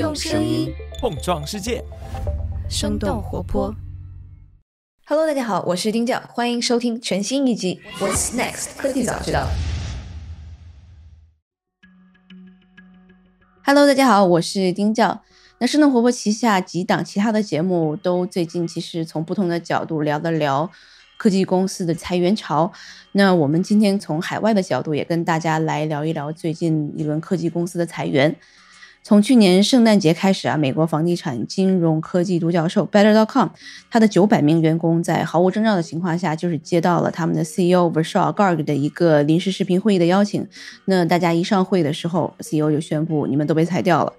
用声音碰撞世界，生动活泼。Hello，大家好，我是丁教，欢迎收听全新一集《What's Next 科技早知道》。Hello，大家好，我是丁教。那生动活泼旗下几档其他的节目都最近其实从不同的角度聊了聊科技公司的裁员潮。那我们今天从海外的角度也跟大家来聊一聊最近一轮科技公司的裁员。从去年圣诞节开始啊，美国房地产金融科技独角兽 Better.com，它的九百名员工在毫无征兆的情况下，就是接到了他们的 CEO Vishal Garg 的一个临时视频会议的邀请。那大家一上会的时候，CEO 就宣布你们都被裁掉了。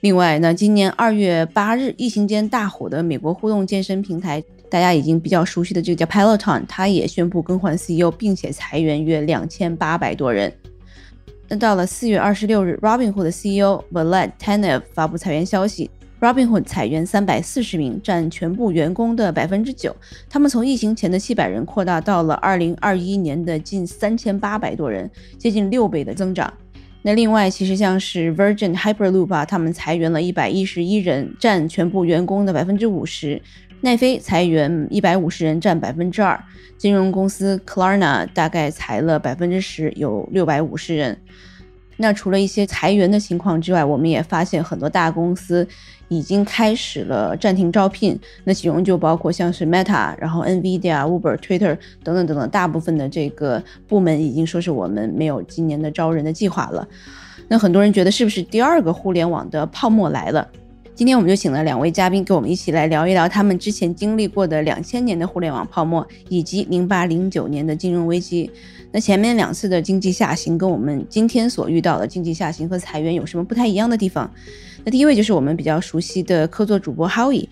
另外呢，今年二月八日，疫情间大火的美国互动健身平台，大家已经比较熟悉的这个叫 Peloton，它也宣布更换 CEO，并且裁员约两千八百多人。那到了四月二十六日，Robinhood 的 CEO Vlad Tenev 发布裁员消息，Robinhood 裁员三百四十名，占全部员工的百分之九。他们从疫情前的七百人扩大到了二零二一年的近三千八百多人，接近六倍的增长。那另外，其实像是 Virgin Hyperloop 啊，他们裁员了一百一十一人，占全部员工的百分之五十。奈飞裁员一百五十人，占百分之二。金融公司 Klarna 大概裁了百分之十，有六百五十人。那除了一些裁员的情况之外，我们也发现很多大公司已经开始了暂停招聘。那其中就包括像是 Meta，然后 Nvidia、Uber、Twitter 等等等等，大部分的这个部门已经说是我们没有今年的招人的计划了。那很多人觉得是不是第二个互联网的泡沫来了？今天我们就请了两位嘉宾，跟我们一起来聊一聊他们之前经历过的两千年的互联网泡沫，以及零八零九年的金融危机。那前面两次的经济下行，跟我们今天所遇到的经济下行和裁员有什么不太一样的地方？那第一位就是我们比较熟悉的客座主播 Howie，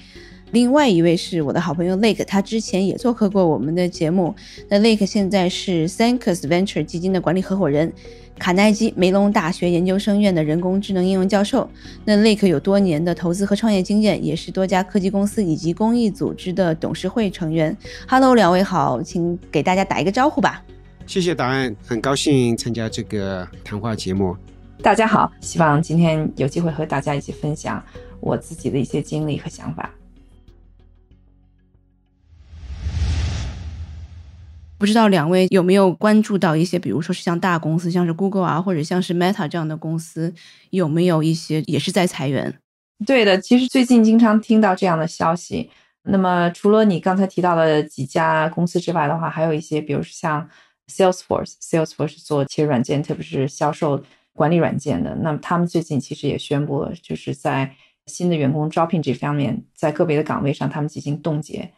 另外一位是我的好朋友 Lake，他之前也做客过我们的节目。那 Lake 现在是 Sankus Venture 基金的管理合伙人。卡耐基梅隆大学研究生院的人工智能应用教授，那 Lake 有多年的投资和创业经验，也是多家科技公司以及公益组织的董事会成员。Hello，两位好，请给大家打一个招呼吧。谢谢答案，很高兴参加这个谈话节目。大家好，希望今天有机会和大家一起分享我自己的一些经历和想法。不知道两位有没有关注到一些，比如说是像大公司，像是 Google 啊，或者像是 Meta 这样的公司，有没有一些也是在裁员？对的，其实最近经常听到这样的消息。那么除了你刚才提到的几家公司之外的话，还有一些，比如说像 Salesforce，Salesforce 做企业软件，特别是销售管理软件的。那么他们最近其实也宣布了，就是在新的员工招聘这方面，在个别的岗位上，他们进行冻结。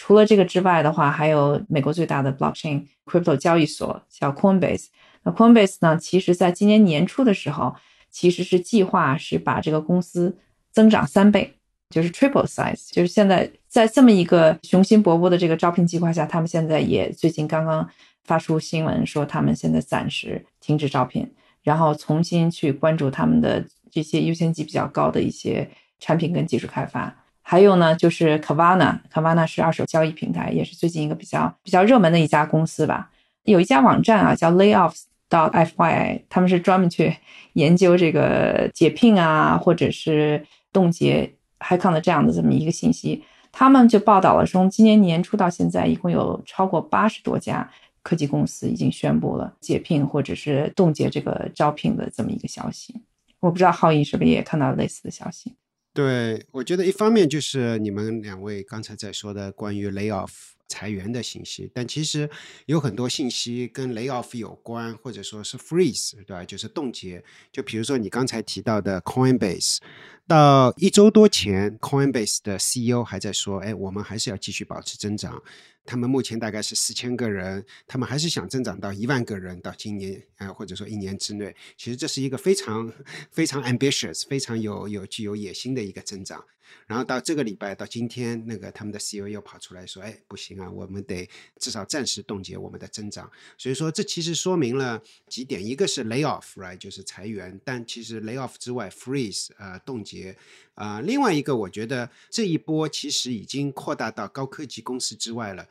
除了这个之外的话，还有美国最大的 blockchain crypto 交易所叫 Coinbase。那 Coinbase 呢，其实在今年年初的时候，其实是计划是把这个公司增长三倍，就是 triple size。就是现在在这么一个雄心勃勃的这个招聘计划下，他们现在也最近刚刚发出新闻说，他们现在暂时停止招聘，然后重新去关注他们的这些优先级比较高的一些产品跟技术开发。还有呢，就是 Kavana，Kavana 是二手交易平台，也是最近一个比较比较热门的一家公司吧。有一家网站啊，叫 Layoffs.fyi，他们是专门去研究这个解聘啊，或者是冻结 HiCon 的这样的这么一个信息。他们就报道了，从今年年初到现在，一共有超过八十多家科技公司已经宣布了解聘或者是冻结这个招聘的这么一个消息。我不知道浩毅是不是也看到类似的消息。对，我觉得一方面就是你们两位刚才在说的关于 layoff 裁员的信息，但其实有很多信息跟 layoff 有关，或者说是 freeze，对吧？就是冻结。就比如说你刚才提到的 Coinbase，到一周多前，Coinbase 的 CEO 还在说，哎，我们还是要继续保持增长。他们目前大概是四千个人，他们还是想增长到一万个人到今年啊、呃，或者说一年之内。其实这是一个非常非常 ambitious、非常有有具有野心的一个增长。然后到这个礼拜到今天，那个他们的 CEO 又跑出来说：“哎，不行啊，我们得至少暂时冻结我们的增长。”所以说，这其实说明了几点：一个是 lay off，right，就是裁员；但其实 lay off 之外，freeze，呃，冻结。啊、另外一个，我觉得这一波其实已经扩大到高科技公司之外了。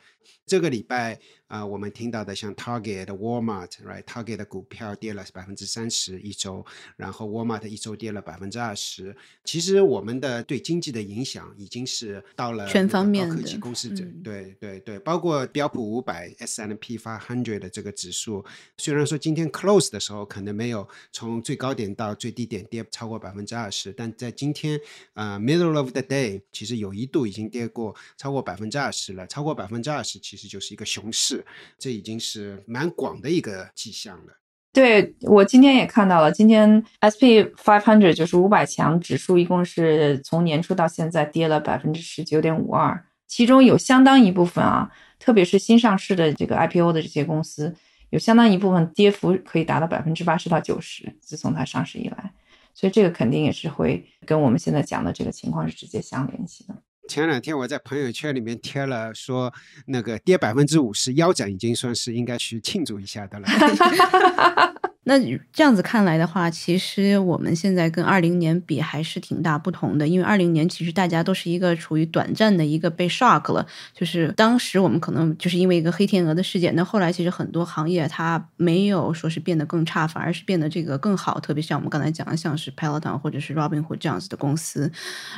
这个礼拜啊、我们听到的像 Target、Walmart，right？Target 的股票跌了百分之三十一周，然后 Walmart 一周跌了百分之二十。其实我们的对经济的影响已经是到了全方面的科技公司对对对，包括标普五百 S and P 5 hundred 的这个指数，虽然说今天 close 的时候可能没有从最高点到最低点跌超过百分之二十，但在今天呃 middle of the day，其实有一度已经跌过超过百分之二十了，超过百分之二十其实就是一个熊市，这已经是蛮广的一个迹象了。对我今天也看到了，今天 SP five hundred 就是五百强指数，一共是从年初到现在跌了百分之十九点五二，其中有相当一部分啊，特别是新上市的这个 IPO 的这些公司，有相当一部分跌幅可以达到百分之八十到九十，自从它上市以来，所以这个肯定也是会跟我们现在讲的这个情况是直接相联系的。前两天我在朋友圈里面贴了说，那个跌百分之五十腰斩已经算是应该去庆祝一下的了。那这样子看来的话，其实我们现在跟二零年比还是挺大不同的，因为二零年其实大家都是一个处于短暂的一个被 shock 了，就是当时我们可能就是因为一个黑天鹅的事件，那后来其实很多行业它没有说是变得更差，反而是变得这个更好，特别像我们刚才讲的，像是 Peloton 或者是 Robinhood 这样子的公司，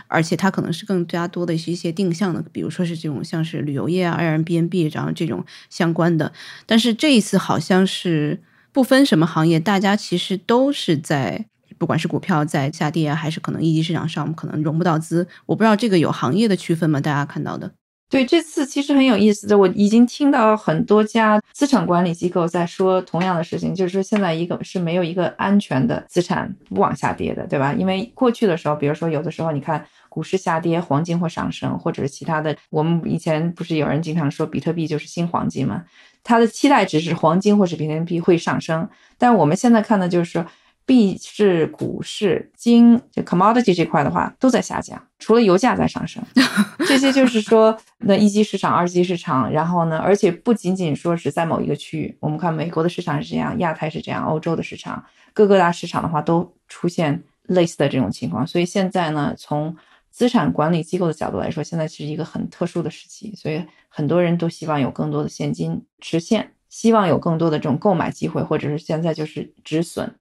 而且它可能是更加多的是一些定向的，比如说是这种像是旅游业啊、Airbnb 然后这种相关的，但是这一次好像是。不分什么行业，大家其实都是在，不管是股票在下跌啊，还是可能一级市场上，可能融不到资。我不知道这个有行业的区分吗？大家看到的？对，这次其实很有意思的，我已经听到很多家资产管理机构在说同样的事情，就是说现在一个是没有一个安全的资产不往下跌的，对吧？因为过去的时候，比如说有的时候你看股市下跌，黄金会上升，或者是其他的，我们以前不是有人经常说比特币就是新黄金吗？它的期待值是黄金或是比特币会上升，但我们现在看的就是说币市、股市、金就 commodity 这块的话都在下降，除了油价在上升。这些就是说，那一级市场、二级市场，然后呢，而且不仅仅说是在某一个区域，我们看美国的市场是这样，亚太是这样，欧洲的市场，各个大市场的话都出现类似的这种情况。所以现在呢，从资产管理机构的角度来说，现在是一个很特殊的时期，所以很多人都希望有更多的现金实现，希望有更多的这种购买机会，或者是现在就是止损。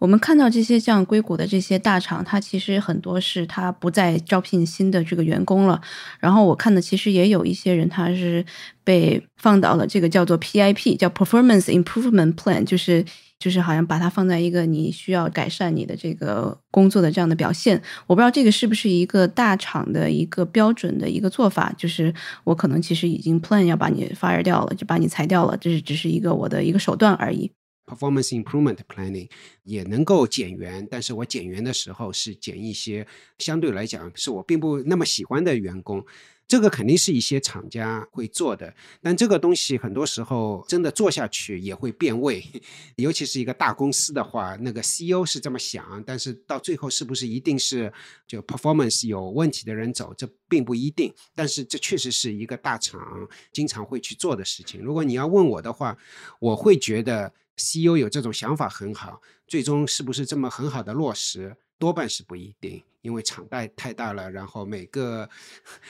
我们看到这些像硅谷的这些大厂，它其实很多是它不再招聘新的这个员工了。然后我看的其实也有一些人，他是被放到了这个叫做 PIP，叫 Performance Improvement Plan，就是就是好像把它放在一个你需要改善你的这个工作的这样的表现。我不知道这个是不是一个大厂的一个标准的一个做法，就是我可能其实已经 plan 要把你 fire 掉了，就把你裁掉了，这是只是一个我的一个手段而已。performance improvement planning 也能够减员，但是我减员的时候是减一些相对来讲是我并不那么喜欢的员工。这个肯定是一些厂家会做的，但这个东西很多时候真的做下去也会变味，尤其是一个大公司的话，那个 CEO 是这么想，但是到最后是不是一定是就 performance 有问题的人走，这并不一定。但是这确实是一个大厂经常会去做的事情。如果你要问我的话，我会觉得 CEO 有这种想法很好，最终是不是这么很好的落实，多半是不一定。因为场带太大了，然后每个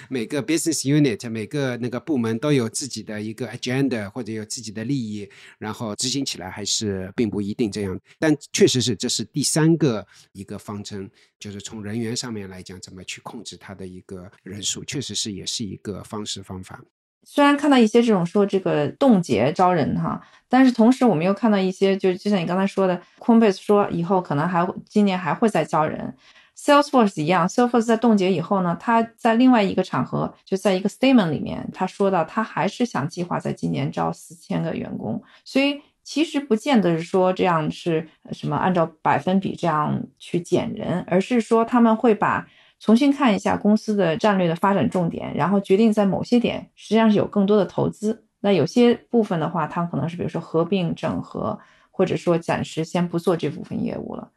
每个 business unit 每个那个部门都有自己的一个 agenda 或者有自己的利益，然后执行起来还是并不一定这样。但确实是这是第三个一个方针，就是从人员上面来讲，怎么去控制它的一个人数，确实是也是一个方式方法。虽然看到一些这种说这个冻结招人哈，但是同时我们又看到一些，就就像你刚才说的，Coinbase 说以后可能还今年还会再招人。Salesforce 一样，Salesforce 在冻结以后呢，他在另外一个场合，就在一个 statement 里面，他说到他还是想计划在今年招四千个员工，所以其实不见得是说这样是什么按照百分比这样去减人，而是说他们会把重新看一下公司的战略的发展重点，然后决定在某些点实际上是有更多的投资，那有些部分的话，它可能是比如说合并整合，或者说暂时先不做这部分业务了。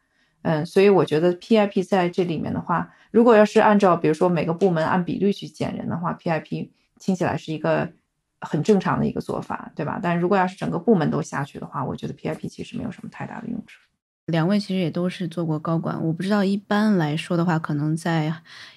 嗯，所以我觉得 PIP 在这里面的话，如果要是按照比如说每个部门按比率去减人的话，PIP 听起来是一个很正常的一个做法，对吧？但如果要是整个部门都下去的话，我觉得 PIP 其实没有什么太大的用处。两位其实也都是做过高管，我不知道一般来说的话，可能在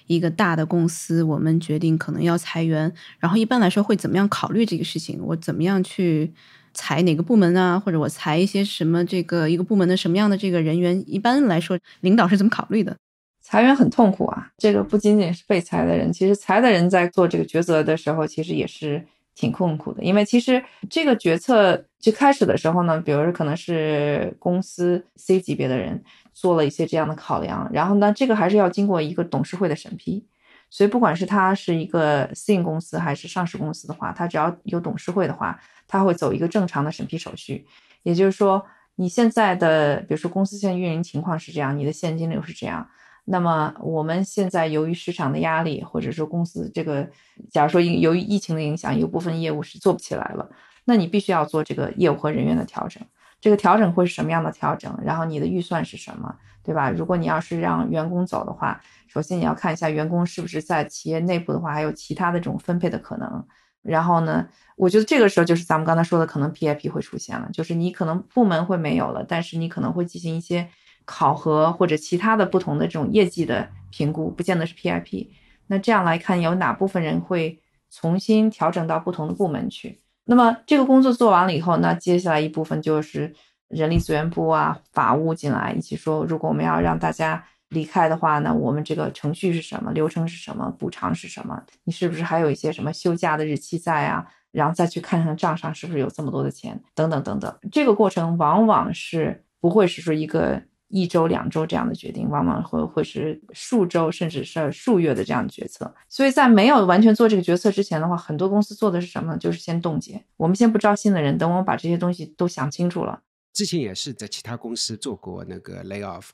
一个大的公司，我们决定可能要裁员，然后一般来说会怎么样考虑这个事情？我怎么样去裁哪个部门啊？或者我裁一些什么这个一个部门的什么样的这个人员？一般来说，领导是怎么考虑的？裁员很痛苦啊，这个不仅仅是被裁的人，其实裁的人在做这个抉择的时候，其实也是。挺痛苦的，因为其实这个决策最开始的时候呢，比如说可能是公司 C 级别的人做了一些这样的考量，然后呢，这个还是要经过一个董事会的审批，所以不管是它是一个私营公司还是上市公司的话，它只要有董事会的话，它会走一个正常的审批手续。也就是说，你现在的比如说公司现在运营情况是这样，你的现金流是这样。那么我们现在由于市场的压力，或者说公司这个，假如说由于疫情的影响，有部分业务是做不起来了，那你必须要做这个业务和人员的调整。这个调整会是什么样的调整？然后你的预算是什么，对吧？如果你要是让员工走的话，首先你要看一下员工是不是在企业内部的话，还有其他的这种分配的可能。然后呢，我觉得这个时候就是咱们刚才说的，可能 PIP 会出现了，就是你可能部门会没有了，但是你可能会进行一些。考核或者其他的不同的这种业绩的评估，不见得是 PIP。那这样来看，有哪部分人会重新调整到不同的部门去？那么这个工作做完了以后，那接下来一部分就是人力资源部啊、法务进来一起说，如果我们要让大家离开的话，呢我们这个程序是什么？流程是什么？补偿是什么？你是不是还有一些什么休假的日期在啊？然后再去看看账上是不是有这么多的钱，等等等等。这个过程往往是不会是说一个。一周、两周这样的决定，往往会会是数周甚至是数月的这样的决策。所以在没有完全做这个决策之前的话，很多公司做的是什么呢？就是先冻结，我们先不招新的人，等我们把这些东西都想清楚了。之前也是在其他公司做过那个 lay off。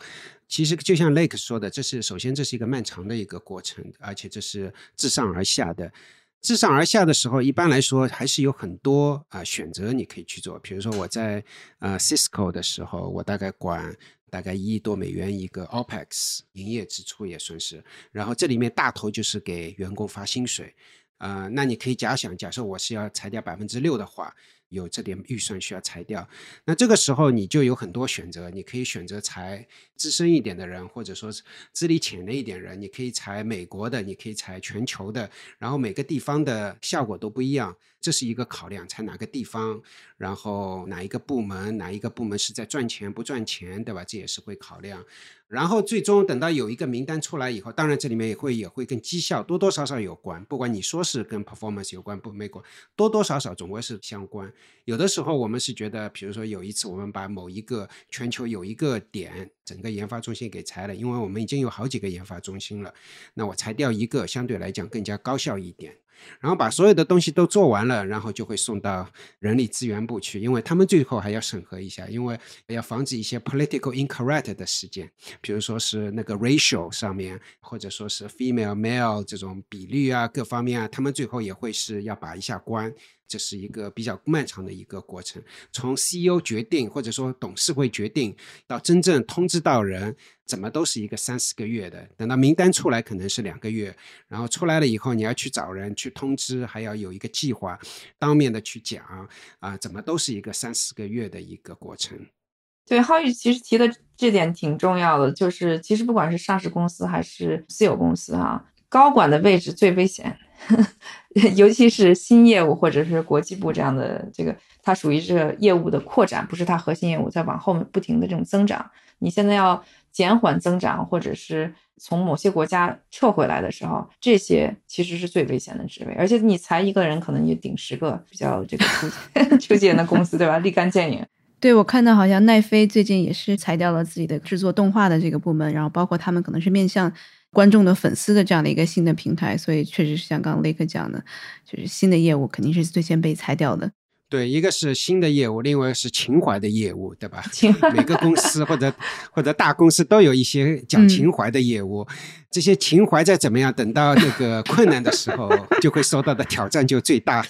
其实就像 Lake 说的，这是首先这是一个漫长的一个过程，而且这是自上而下的。自上而下的时候，一般来说还是有很多啊选择你可以去做。比如说我在呃 Cisco 的时候，我大概管。大概一亿多美元一个 OPEX 营业支出也算是，然后这里面大头就是给员工发薪水，呃，那你可以假想，假设我是要裁掉百分之六的话。有这点预算需要裁掉，那这个时候你就有很多选择，你可以选择裁资深一点的人，或者说是资历浅的一点人，你可以裁美国的，你可以裁全球的，然后每个地方的效果都不一样，这是一个考量，裁哪个地方，然后哪一个部门，哪一个部门是在赚钱不赚钱，对吧？这也是会考量。然后最终等到有一个名单出来以后，当然这里面也会也会跟绩效多多少少有关，不管你说是跟 performance 有关不没关，多多少少总归是相关。有的时候我们是觉得，比如说有一次我们把某一个全球有一个点整个研发中心给裁了，因为我们已经有好几个研发中心了，那我裁掉一个相对来讲更加高效一点。然后把所有的东西都做完了，然后就会送到人力资源部去，因为他们最后还要审核一下，因为要防止一些 political incorrect 的事件，比如说是那个 racial 上面，或者说是 female male 这种比率啊，各方面啊，他们最后也会是要把一下关。这是一个比较漫长的一个过程，从 CEO 决定或者说董事会决定到真正通知到人，怎么都是一个三四个月的。等到名单出来可能是两个月，然后出来了以后你要去找人去通知，还要有一个计划，当面的去讲啊，怎么都是一个三四个月的一个过程。对，浩宇其实提的这点挺重要的，就是其实不管是上市公司还是私有公司啊，高管的位置最危险。尤其是新业务或者是国际部这样的，这个它属于这个业务的扩展，不是它核心业务在往后面不停的这种增长。你现在要减缓增长，或者是从某些国家撤回来的时候，这些其实是最危险的职位。而且你裁一个人，可能你顶十个比较这个出 出钱的公司，对吧？立竿见影。对我看到好像奈飞最近也是裁掉了自己的制作动画的这个部门，然后包括他们可能是面向。观众的粉丝的这样的一个新的平台，所以确实是像刚刚雷克讲的，就是新的业务肯定是最先被裁掉的。对，一个是新的业务，另外是情怀的业务，对吧？每个公司或者 或者大公司都有一些讲情怀的业务，这些情怀再怎么样，等到这个困难的时候，就会受到的挑战就最大。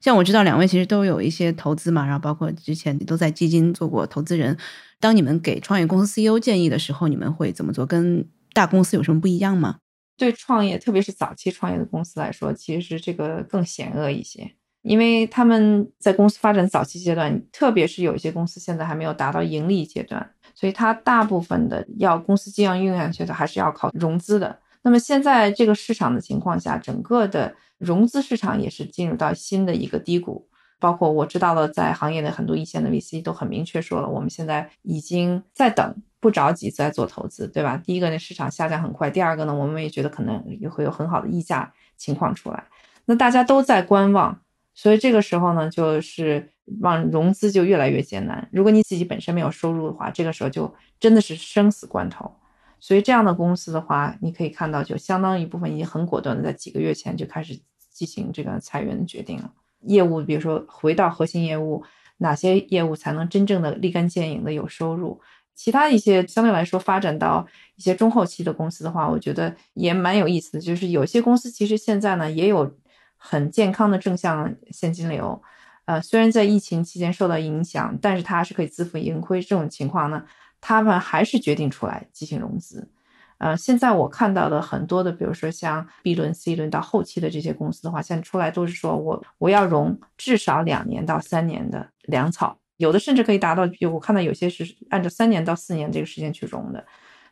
像我知道两位其实都有一些投资嘛，然后包括之前都在基金做过投资人。当你们给创业公司 CEO 建议的时候，你们会怎么做？跟大公司有什么不一样吗？对创业，特别是早期创业的公司来说，其实这个更险恶一些，因为他们在公司发展早期阶段，特别是有一些公司现在还没有达到盈利阶段，所以它大部分的要公司经营运营下去的，还是要靠融资的。那么现在这个市场的情况下，整个的融资市场也是进入到新的一个低谷。包括我知道了，在行业的很多一线的 VC 都很明确说了，我们现在已经在等，不着急在做投资，对吧？第一个呢，市场下降很快；第二个呢，我们也觉得可能也会有很好的溢价情况出来。那大家都在观望，所以这个时候呢，就是往融资就越来越艰难。如果你自己本身没有收入的话，这个时候就真的是生死关头。所以这样的公司的话，你可以看到，就相当一部分已经很果断的在几个月前就开始进行这个裁员的决定了。业务，比如说回到核心业务，哪些业务才能真正的立竿见影的有收入？其他一些相对来说发展到一些中后期的公司的话，我觉得也蛮有意思的。就是有些公司其实现在呢也有很健康的正向现金流，呃，虽然在疫情期间受到影响，但是它是可以自负盈亏。这种情况呢，他们还是决定出来进行融资。呃，现在我看到的很多的，比如说像 B 轮、C 轮到后期的这些公司的话，现在出来都是说我我要融至少两年到三年的粮草，有的甚至可以达到，我看到有些是按照三年到四年这个时间去融的。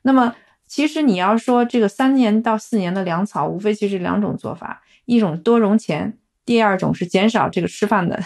那么其实你要说这个三年到四年的粮草，无非其实两种做法，一种多融钱，第二种是减少这个吃饭的，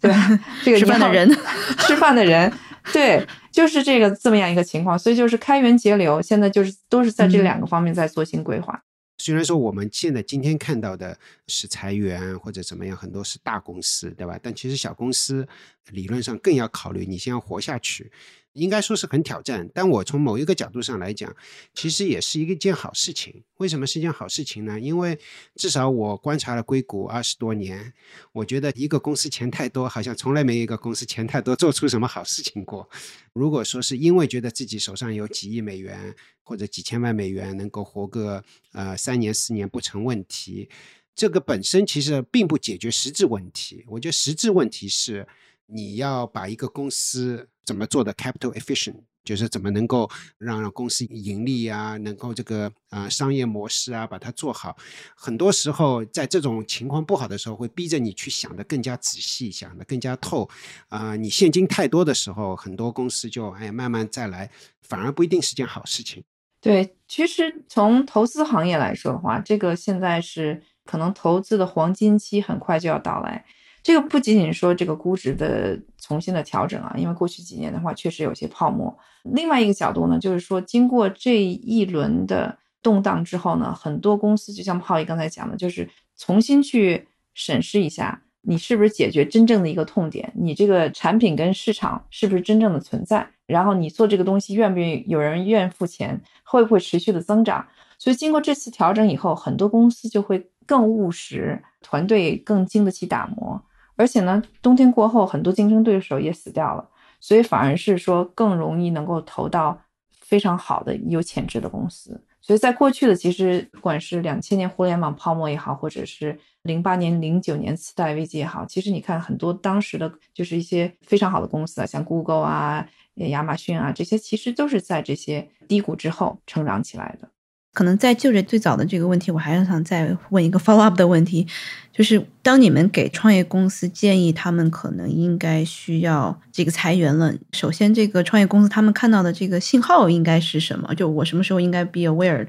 对吧？这个吃饭的人，吃饭的人。对，就是这个这么样一个情况，所以就是开源节流，现在就是都是在这两个方面在做新规划。虽然说我们现在今天看到的是裁员或者怎么样，很多是大公司，对吧？但其实小公司理论上更要考虑，你先要活下去。应该说是很挑战，但我从某一个角度上来讲，其实也是一件好事情。为什么是一件好事情呢？因为至少我观察了硅谷二十多年，我觉得一个公司钱太多，好像从来没有一个公司钱太多做出什么好事情过。如果说是因为觉得自己手上有几亿美元或者几千万美元，能够活个呃三年四年不成问题，这个本身其实并不解决实质问题。我觉得实质问题是。你要把一个公司怎么做的 capital efficient，就是怎么能够让让公司盈利啊，能够这个啊商业模式啊把它做好。很多时候在这种情况不好的时候，会逼着你去想的更加仔细，想的更加透。啊，你现金太多的时候，很多公司就哎慢慢再来，反而不一定是件好事情。对，其实从投资行业来说的话，这个现在是可能投资的黄金期很快就要到来。这个不仅仅说这个估值的重新的调整啊，因为过去几年的话确实有些泡沫。另外一个角度呢，就是说经过这一轮的动荡之后呢，很多公司就像浩一刚才讲的，就是重新去审视一下，你是不是解决真正的一个痛点，你这个产品跟市场是不是真正的存在，然后你做这个东西愿不愿意有人愿付钱，会不会持续的增长。所以经过这次调整以后，很多公司就会更务实，团队更经得起打磨。而且呢，冬天过后，很多竞争对手也死掉了，所以反而是说更容易能够投到非常好的有潜质的公司。所以在过去的，其实不管是两千年互联网泡沫也好，或者是零八年、零九年次贷危机也好，其实你看很多当时的就是一些非常好的公司啊，像 Google 啊、亚马逊啊这些，其实都是在这些低谷之后成长起来的。可能在就着最早的这个问题，我还是想再问一个 follow up 的问题，就是当你们给创业公司建议，他们可能应该需要这个裁员了。首先，这个创业公司他们看到的这个信号应该是什么？就我什么时候应该 be aware？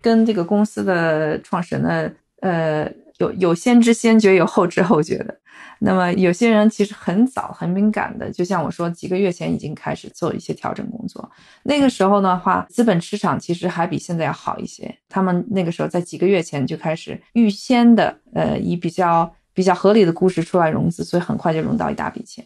跟这个公司的创始人的呃。有有先知先觉，有后知后觉的。那么有些人其实很早很敏感的，就像我说，几个月前已经开始做一些调整工作。那个时候的话，资本市场其实还比现在要好一些。他们那个时候在几个月前就开始预先的，呃，以比较比较合理的估值出来融资，所以很快就融到一大笔钱。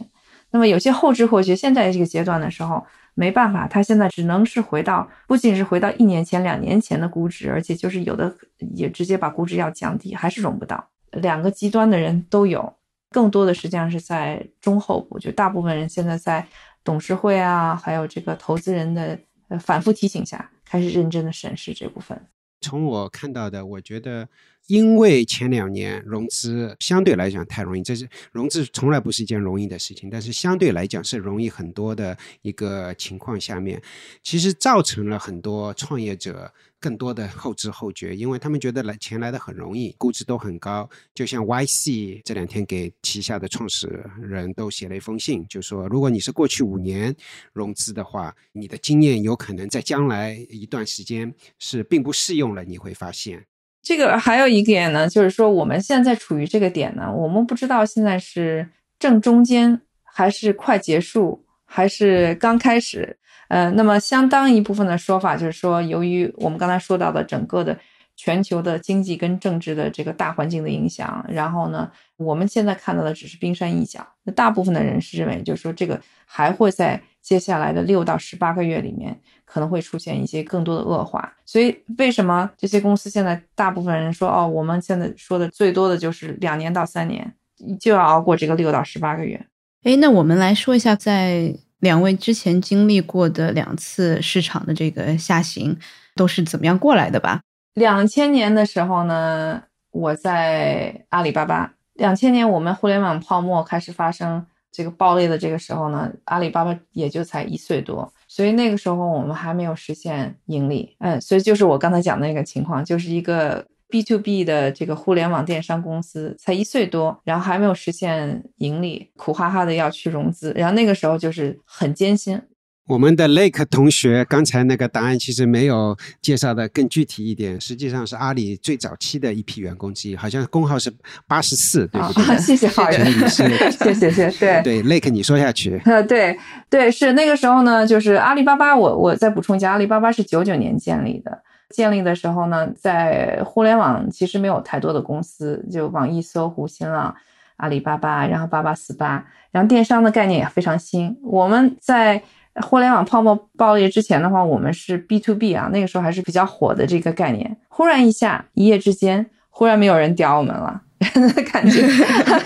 那么有些后知后觉，现在这个阶段的时候。没办法，他现在只能是回到，不仅是回到一年前、两年前的估值，而且就是有的也直接把估值要降低，还是融不到。两个极端的人都有，更多的实际上是在中后部，就大部分人现在在董事会啊，还有这个投资人的反复提醒下，开始认真的审视这部分。从我看到的，我觉得因为前两年融资相对来讲太容易，这是融资从来不是一件容易的事情，但是相对来讲是容易很多的一个情况下面，其实造成了很多创业者更多的后知后觉，因为他们觉得来钱来的很容易，估值都很高。就像 YC 这两天给旗下的创始人都写了一封信，就说如果你是过去五年融资的话，你的经验有可能在将来一段时间是并不适用了，你会发现。这个还有一点呢，就是说我们现在处于这个点呢，我们不知道现在是正中间，还是快结束，还是刚开始。呃，那么相当一部分的说法就是说，由于我们刚才说到的整个的全球的经济跟政治的这个大环境的影响，然后呢，我们现在看到的只是冰山一角。那大部分的人是认为，就是说这个还会在接下来的六到十八个月里面。可能会出现一些更多的恶化，所以为什么这些公司现在大部分人说哦，我们现在说的最多的就是两年到三年就要熬过这个六到十八个月？哎，那我们来说一下，在两位之前经历过的两次市场的这个下行都是怎么样过来的吧？两千年的时候呢，我在阿里巴巴。两千年我们互联网泡沫开始发生这个暴裂的这个时候呢，阿里巴巴也就才一岁多。所以那个时候我们还没有实现盈利，嗯，所以就是我刚才讲的那个情况，就是一个 B to B 的这个互联网电商公司，才一岁多，然后还没有实现盈利，苦哈哈的要去融资，然后那个时候就是很艰辛。我们的 Lake 同学刚才那个答案其实没有介绍的更具体一点，实际上是阿里最早期的一批员工之一，好像工号是八十四，对不对？谢谢好人，谢谢谢谢。对对，Lake 你说下去。呃，对对，是那个时候呢，就是阿里巴巴，我我再补充一下，阿里巴巴是九九年建立的，建立的时候呢，在互联网其实没有太多的公司，就网易、搜狐、新浪、阿里巴巴，然后八八四八，然后电商的概念也非常新，我们在。互联网泡沫爆裂之前的话，我们是 B to B 啊，那个时候还是比较火的这个概念。忽然一下，一夜之间，忽然没有人屌我们了，感觉。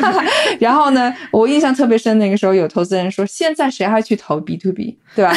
然后呢，我印象特别深，那个时候有投资人说：“现在谁还去投 B to B，对吧？”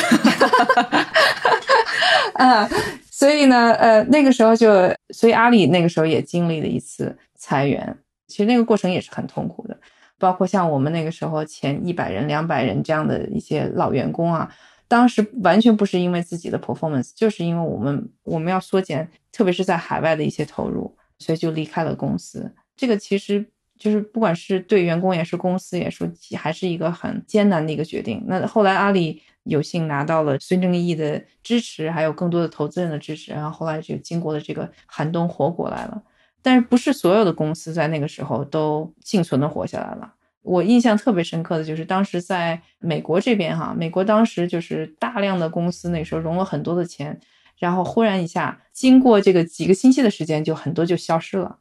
嗯，所以呢，呃，那个时候就，所以阿里那个时候也经历了一次裁员，其实那个过程也是很痛苦的。包括像我们那个时候前一百人、两百人这样的一些老员工啊，当时完全不是因为自己的 performance，就是因为我们我们要缩减，特别是在海外的一些投入，所以就离开了公司。这个其实就是不管是对员工也是公司也是，还是一个很艰难的一个决定。那后来阿里有幸拿到了孙正义的支持，还有更多的投资人的支持，然后后来就经过了这个寒冬活过来了。但是不是所有的公司在那个时候都幸存的活下来了？我印象特别深刻的就是当时在美国这边哈，美国当时就是大量的公司那时候融了很多的钱，然后忽然一下，经过这个几个星期的时间，就很多就消失了。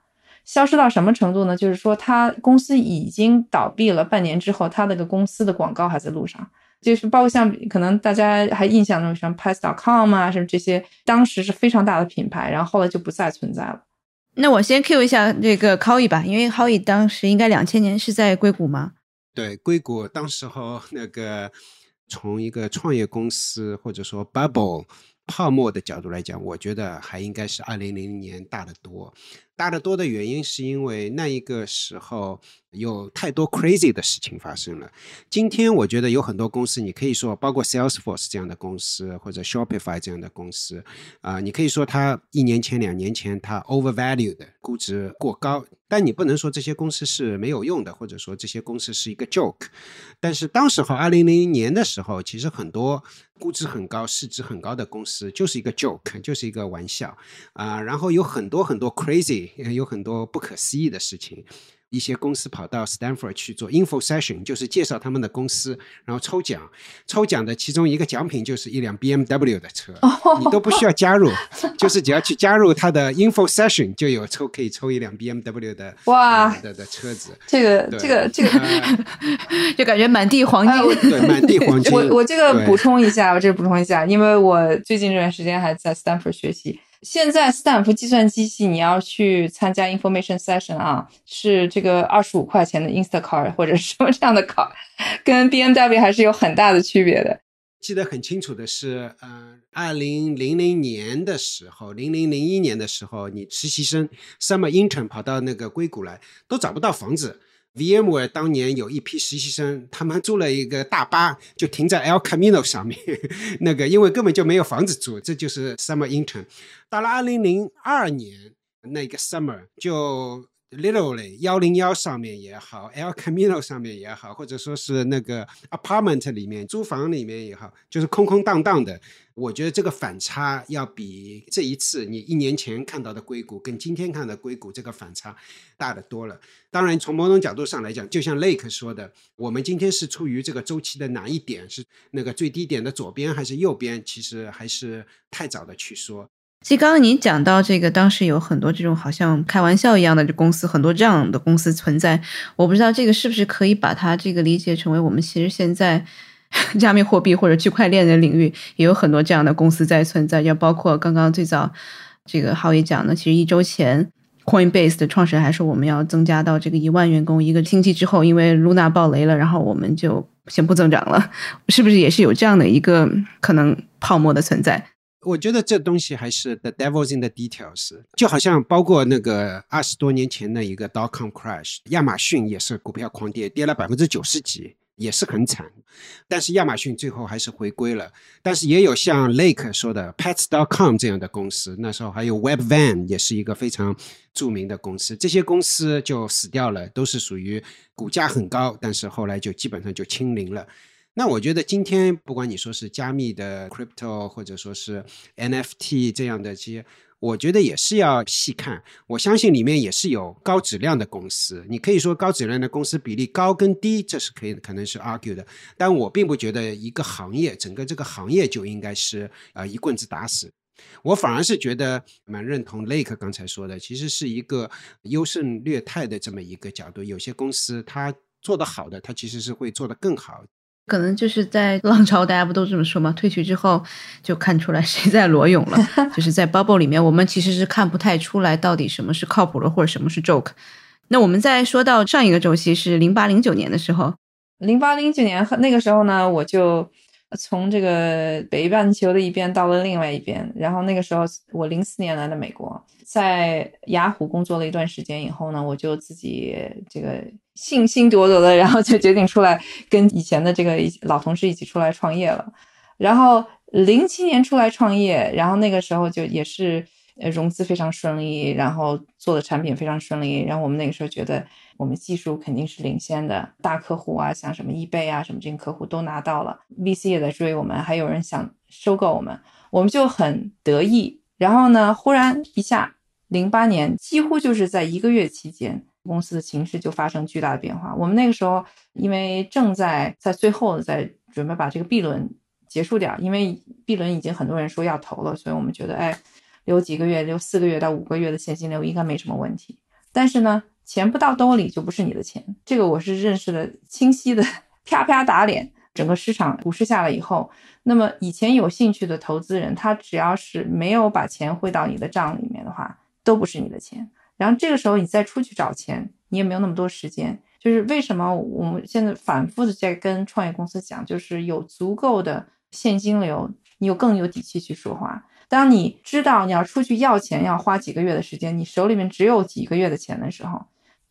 消失到什么程度呢？就是说他公司已经倒闭了，半年之后，他那个公司的广告还在路上，就是包括像可能大家还印象中像 Pass.com 啊什么这些，当时是非常大的品牌，然后后来就不再存在了。那我先 Q 一下这个 h o y 吧，因为 h o y 当时应该两千年是在硅谷吗？对，硅谷当时候那个从一个创业公司或者说 bubble 泡沫的角度来讲，我觉得还应该是二零零零年大得多。大得多的原因是因为那一个时候有太多 crazy 的事情发生了。今天我觉得有很多公司，你可以说包括 Salesforce 这样的公司或者 Shopify 这样的公司啊，你可以说它一年前、两年前它 overvalued 估值过高，但你不能说这些公司是没有用的，或者说这些公司是一个 joke。但是当时候二零零零年的时候，其实很多估值很高、市值很高的公司就是一个 joke，就是一个玩笑啊。然后有很多很多 crazy。有很多不可思议的事情。一些公司跑到 Stanford 去做 info session，就是介绍他们的公司，然后抽奖。抽奖的其中一个奖品就是一辆 BMW 的车，你都不需要加入，就是只要去加入他的 info session，就有抽可以抽一辆 BMW 的哇的的车子。这个这个这个，就感觉满地黄金。对，满地黄金。我我这个补充一下，我这个补充一下，因为我最近这段时间还在 Stanford 学习。现在斯坦福计算机系，你要去参加 information session 啊，是这个二十五块钱的 Instacart 或者什么这样的卡，跟 BMW 还是有很大的区别的。记得很清楚的是，呃，二零零零年的时候，零零零一年的时候，你实习生 summer intern 跑到那个硅谷来，都找不到房子。VMware 当年有一批实习生，他们租了一个大巴，就停在 El Camino 上面，那个因为根本就没有房子住，这就是 summer intern。到了二零零二年那个 summer 就。Literally，幺零幺上面也好，El Camino 上面也好，或者说是那个 apartment 里面租房里面也好，就是空空荡荡的。我觉得这个反差要比这一次你一年前看到的硅谷跟今天看的硅谷这个反差大的多了。当然，从某种角度上来讲，就像 Lake 说的，我们今天是处于这个周期的哪一点？是那个最低点的左边还是右边？其实还是太早的去说。其实刚刚您讲到这个，当时有很多这种好像开玩笑一样的公司，很多这样的公司存在。我不知道这个是不是可以把它这个理解成为我们其实现在 加密货币或者区块链的领域也有很多这样的公司在存在。要包括刚刚最早这个浩宇讲的，其实一周前 Coinbase 的创始人还说我们要增加到这个一万员工。一个星期之后，因为 Luna 爆雷了，然后我们就先不增长了。是不是也是有这样的一个可能泡沫的存在？我觉得这东西还是 the devils in the details，就好像包括那个二十多年前的一个 dot com crash，亚马逊也是股票狂跌，跌了百分之九十几，也是很惨。但是亚马逊最后还是回归了。但是也有像 Lake 说的 pets dot com 这样的公司，那时候还有 Webvan 也是一个非常著名的公司，这些公司就死掉了，都是属于股价很高，但是后来就基本上就清零了。那我觉得今天不管你说是加密的 crypto，或者说是 NFT 这样的这些，我觉得也是要细看。我相信里面也是有高质量的公司。你可以说高质量的公司比例高跟低，这是可以可能是 argue 的。但我并不觉得一个行业整个这个行业就应该是呃一棍子打死。我反而是觉得蛮认同 Lake 刚才说的，其实是一个优胜劣汰的这么一个角度。有些公司它做得好的，它其实是会做得更好。可能就是在 浪潮，大家不都这么说吗？退去之后就看出来谁在裸泳了。就是在 bubble 里面，我们其实是看不太出来到底什么是靠谱的，或者什么是 joke。那我们再说到上一个周期是零八零九年的时候，零八零九年那个时候呢，我就。从这个北半球的一边到了另外一边，然后那个时候我零四年来的美国，在雅虎工作了一段时间以后呢，我就自己这个信心咄咄的，然后就决定出来跟以前的这个老同事一起出来创业了。然后零七年出来创业，然后那个时候就也是。融资非常顺利，然后做的产品非常顺利，然后我们那个时候觉得我们技术肯定是领先的，大客户啊，像什么易贝啊，什么这些客户都拿到了，VC 也在追我们，还有人想收购我们，我们就很得意。然后呢，忽然一下，零八年几乎就是在一个月期间，公司的形势就发生巨大的变化。我们那个时候因为正在在最后在准备把这个 B 轮结束掉，因为 B 轮已经很多人说要投了，所以我们觉得哎。留几个月，留四个月到五个月的现金流应该没什么问题。但是呢，钱不到兜里就不是你的钱，这个我是认识的清晰的，啪啪打脸。整个市场股市下来以后，那么以前有兴趣的投资人，他只要是没有把钱汇到你的账里面的话，都不是你的钱。然后这个时候你再出去找钱，你也没有那么多时间。就是为什么我们现在反复的在跟创业公司讲，就是有足够的现金流，你有更有底气去说话。当你知道你要出去要钱要花几个月的时间，你手里面只有几个月的钱的时候，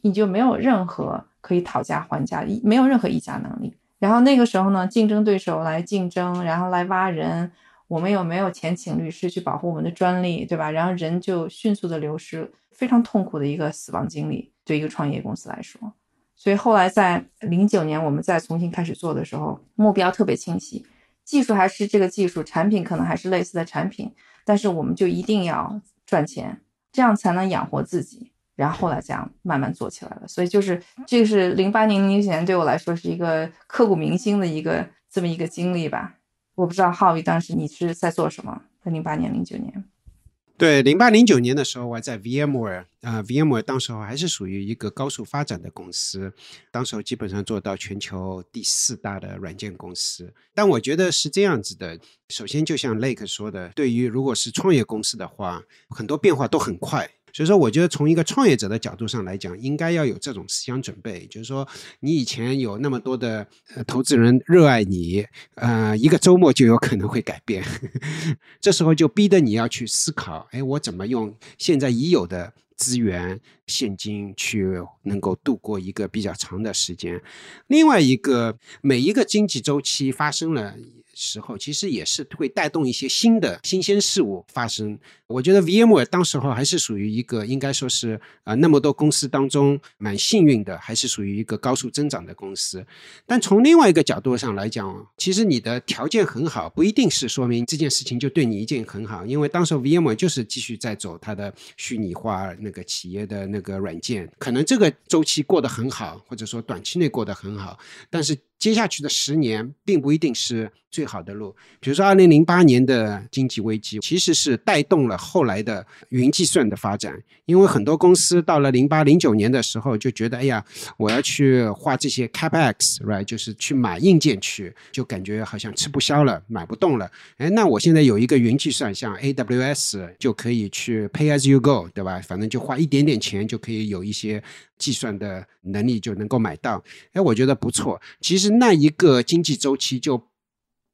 你就没有任何可以讨价还价，没有任何议价能力。然后那个时候呢，竞争对手来竞争，然后来挖人，我们又没有钱请律师去保护我们的专利，对吧？然后人就迅速的流失，非常痛苦的一个死亡经历，对一个创业公司来说。所以后来在零九年我们再重新开始做的时候，目标特别清晰，技术还是这个技术，产品可能还是类似的产品。但是我们就一定要赚钱，这样才能养活自己，然后后来这样慢慢做起来了。所以就是这个是零八年、零九年对我来说是一个刻骨铭心的一个这么一个经历吧。我不知道浩宇当时你是在做什么？在零八年、零九年。对，零八零九年的时候，我还在 VMware 啊，VMware 当时候还是属于一个高速发展的公司，当时候基本上做到全球第四大的软件公司。但我觉得是这样子的，首先就像 Lake 说的，对于如果是创业公司的话，很多变化都很快。所以说，我觉得从一个创业者的角度上来讲，应该要有这种思想准备，就是说，你以前有那么多的投资人热爱你，呃，一个周末就有可能会改变，这时候就逼得你要去思考，哎，我怎么用现在已有的资源、现金去能够度过一个比较长的时间。另外一个，每一个经济周期发生了。时候其实也是会带动一些新的新鲜事物发生。我觉得 VMware 当时候还是属于一个应该说是啊那么多公司当中蛮幸运的，还是属于一个高速增长的公司。但从另外一个角度上来讲，其实你的条件很好，不一定是说明这件事情就对你一件很好。因为当时 VMware 就是继续在走它的虚拟化那个企业的那个软件，可能这个周期过得很好，或者说短期内过得很好，但是。接下去的十年并不一定是最好的路。比如说，二零零八年的经济危机其实是带动了后来的云计算的发展，因为很多公司到了零八零九年的时候就觉得，哎呀，我要去花这些 capex，right，就是去买硬件去，就感觉好像吃不消了，买不动了。哎，那我现在有一个云计算，像 AWS 就可以去 pay as you go，对吧？反正就花一点点钱就可以有一些。计算的能力就能够买到，哎，我觉得不错。其实那一个经济周期就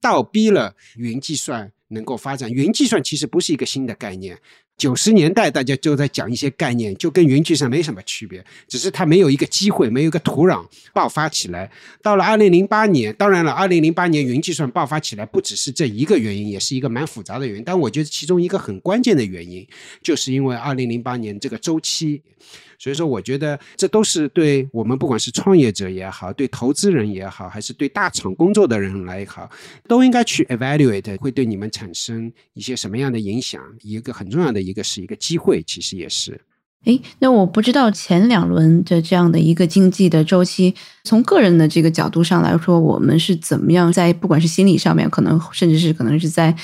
倒逼了云计算能够发展。云计算其实不是一个新的概念。九十年代大家就在讲一些概念，就跟云计算没什么区别，只是它没有一个机会，没有一个土壤爆发起来。到了二零零八年，当然了，二零零八年云计算爆发起来不只是这一个原因，也是一个蛮复杂的原因。但我觉得其中一个很关键的原因，就是因为二零零八年这个周期。所以说，我觉得这都是对我们不管是创业者也好，对投资人也好，还是对大厂工作的人来好，都应该去 evaluate 会对你们产生一些什么样的影响。一个很重要的一个是一个机会，其实也是。哎，那我不知道前两轮的这样的一个经济的周期，从个人的这个角度上来说，我们是怎么样在不管是心理上面，可能甚至是可能是在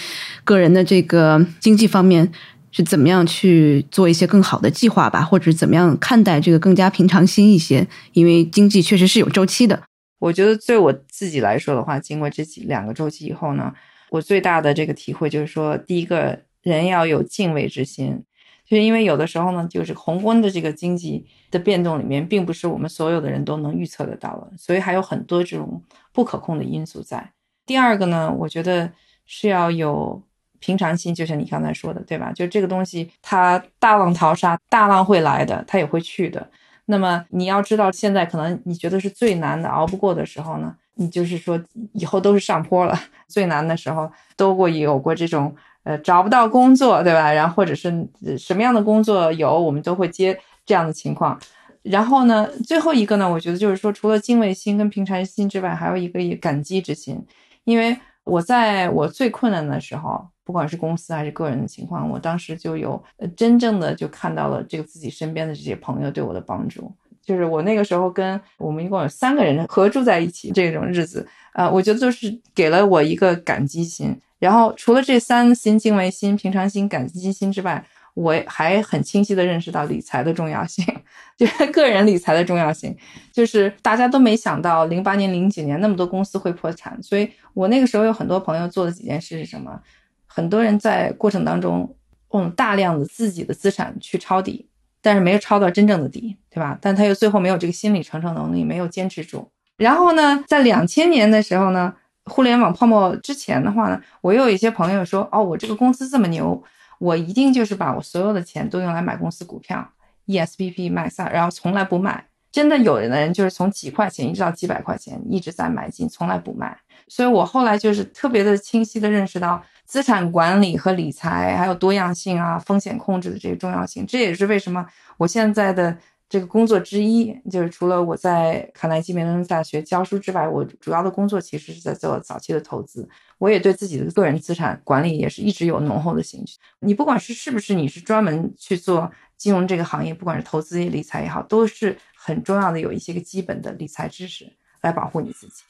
个人的这个经济方面。是怎么样去做一些更好的计划吧，或者怎么样看待这个更加平常心一些？因为经济确实是有周期的。我觉得对我自己来说的话，经过这几两个周期以后呢，我最大的这个体会就是说，第一个人要有敬畏之心，就是因为有的时候呢，就是宏观的这个经济的变动里面，并不是我们所有的人都能预测得到的，所以还有很多这种不可控的因素在。第二个呢，我觉得是要有。平常心，就像你刚才说的，对吧？就这个东西，它大浪淘沙，大浪会来的，它也会去的。那么你要知道，现在可能你觉得是最难的，熬不过的时候呢，你就是说以后都是上坡了。最难的时候都过有过这种呃找不到工作，对吧？然后或者是什么样的工作有，我们都会接这样的情况。然后呢，最后一个呢，我觉得就是说，除了敬畏心跟平常心之外，还有一个也感激之心，因为我在我最困难的时候。不管是公司还是个人的情况，我当时就有真正的就看到了这个自己身边的这些朋友对我的帮助。就是我那个时候跟我们一共有三个人合住在一起这种日子，呃，我觉得就是给了我一个感激心。然后除了这三心：敬畏心、平常心、感激心之外，我还很清晰的认识到理财的重要性，就是个人理财的重要性。就是大家都没想到零八年、零九年那么多公司会破产，所以我那个时候有很多朋友做的几件事是什么？很多人在过程当中用大量的自己的资产去抄底，但是没有抄到真正的底，对吧？但他又最后没有这个心理承受能力，没有坚持住。然后呢，在两千年的时候呢，互联网泡沫之前的话呢，我又有一些朋友说，哦，我这个公司这么牛，我一定就是把我所有的钱都用来买公司股票，ESPP 卖撒，然后从来不卖。真的有的人就是从几块钱一直到几百块钱一直在买进，从来不卖。所以我后来就是特别的清晰的认识到。资产管理和理财，还有多样性啊，风险控制的这个重要性，这也是为什么我现在的这个工作之一，就是除了我在卡耐基梅隆大学教书之外，我主要的工作其实是在做早期的投资。我也对自己的个人资产管理也是一直有浓厚的兴趣。你不管是是不是你是专门去做金融这个行业，不管是投资理财也好，都是很重要的，有一些个基本的理财知识来保护你自己。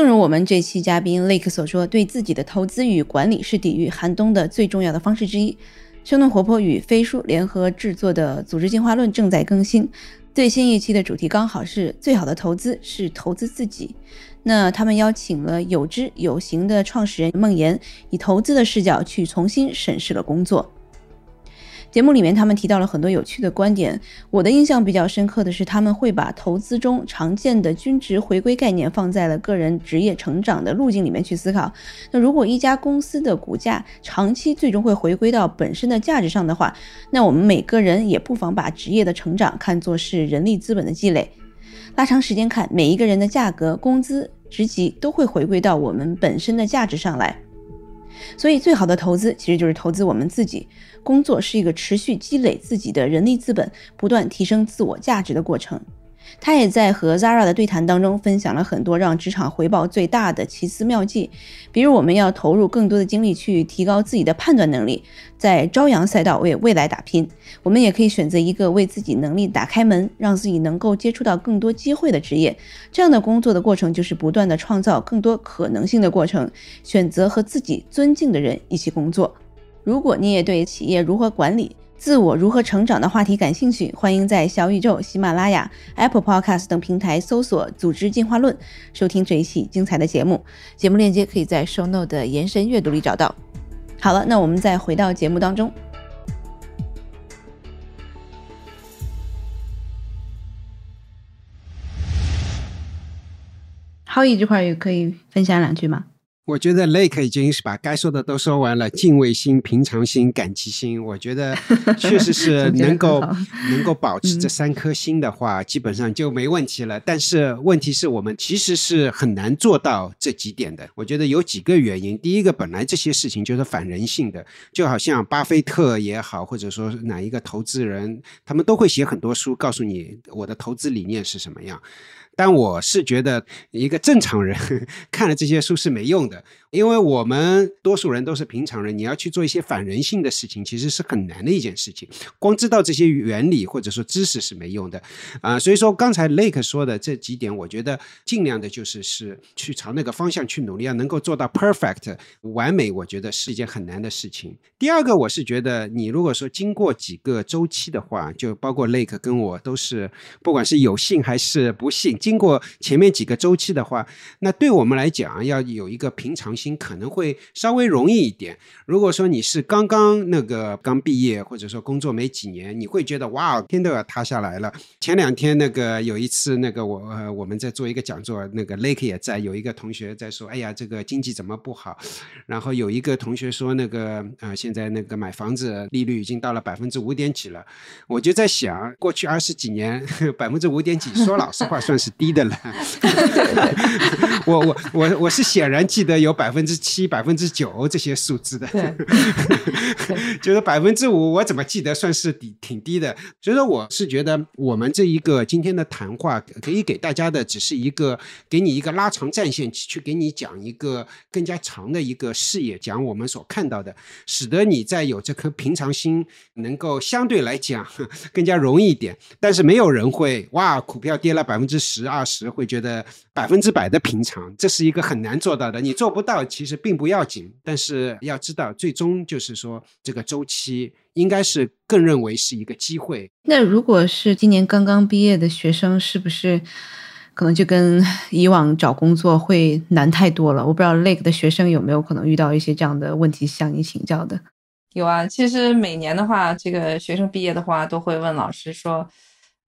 正如我们这期嘉宾 Lake 所说，对自己的投资与管理是抵御寒冬的最重要的方式之一。生动活泼与飞书联合制作的《组织进化论》正在更新，最新一期的主题刚好是最好的投资是投资自己。那他们邀请了有知有行的创始人孟岩，以投资的视角去重新审视了工作。节目里面，他们提到了很多有趣的观点。我的印象比较深刻的是，他们会把投资中常见的均值回归概念放在了个人职业成长的路径里面去思考。那如果一家公司的股价长期最终会回归到本身的价值上的话，那我们每个人也不妨把职业的成长看作是人力资本的积累。拉长时间看，每一个人的价格、工资、职级都会回归到我们本身的价值上来。所以，最好的投资其实就是投资我们自己。工作是一个持续积累自己的人力资本、不断提升自我价值的过程。他也在和 Zara 的对谈当中分享了很多让职场回报最大的奇思妙计，比如我们要投入更多的精力去提高自己的判断能力，在朝阳赛道为未来打拼。我们也可以选择一个为自己能力打开门，让自己能够接触到更多机会的职业。这样的工作的过程就是不断的创造更多可能性的过程，选择和自己尊敬的人一起工作。如果你也对企业如何管理、自我如何成长的话题感兴趣，欢迎在小宇宙、喜马拉雅、Apple Podcast 等平台搜索“组织进化论”，收听这一期精彩的节目。节目链接可以在 Show Note 的延伸阅读里找到。好了，那我们再回到节目当中。浩宇这块也可以分享两句吗？我觉得 Lake 已经是把该说的都说完了，敬畏心、平常心、感激心，我觉得确实是 能够能够保持这三颗心的话，基本上就没问题了。但是问题是我们其实是很难做到这几点的。我觉得有几个原因，第一个，本来这些事情就是反人性的，就好像巴菲特也好，或者说哪一个投资人，他们都会写很多书，告诉你我的投资理念是什么样。但我是觉得，一个正常人 看了这些书是没用的。因为我们多数人都是平常人，你要去做一些反人性的事情，其实是很难的一件事情。光知道这些原理或者说知识是没用的啊。所以说，刚才 Lake 说的这几点，我觉得尽量的就是是去朝那个方向去努力，要能够做到 perfect 完美，我觉得是一件很难的事情。第二个，我是觉得你如果说经过几个周期的话，就包括 Lake 跟我都是，不管是有幸还是不幸，经过前面几个周期的话，那对我们来讲要有一个平常。心可能会稍微容易一点。如果说你是刚刚那个刚毕业，或者说工作没几年，你会觉得哇，天都要塌下来了。前两天那个有一次那个我呃我们在做一个讲座，那个 Lake 也在，有一个同学在说，哎呀，这个经济怎么不好？然后有一个同学说，那个啊，现在那个买房子利率已经到了百分之五点几了。我就在想，过去二十几年百分之五点几，说老实话算是低的了。我我我我是显然记得有百。百分之七、百分之九这些数字的，就是 百分之五，我怎么记得算是低挺低的。所以说，我是觉得我们这一个今天的谈话可以给大家的，只是一个给你一个拉长战线，去给你讲一个更加长的一个视野，讲我们所看到的，使得你在有这颗平常心，能够相对来讲更加容易一点。但是没有人会哇，股票跌了百分之十、二十，会觉得百分之百的平常，这是一个很难做到的，你做不到。其实并不要紧，但是要知道，最终就是说，这个周期应该是更认为是一个机会。那如果是今年刚刚毕业的学生，是不是可能就跟以往找工作会难太多了？我不知道 Lake 的学生有没有可能遇到一些这样的问题，向你请教的。有啊，其实每年的话，这个学生毕业的话，都会问老师说：“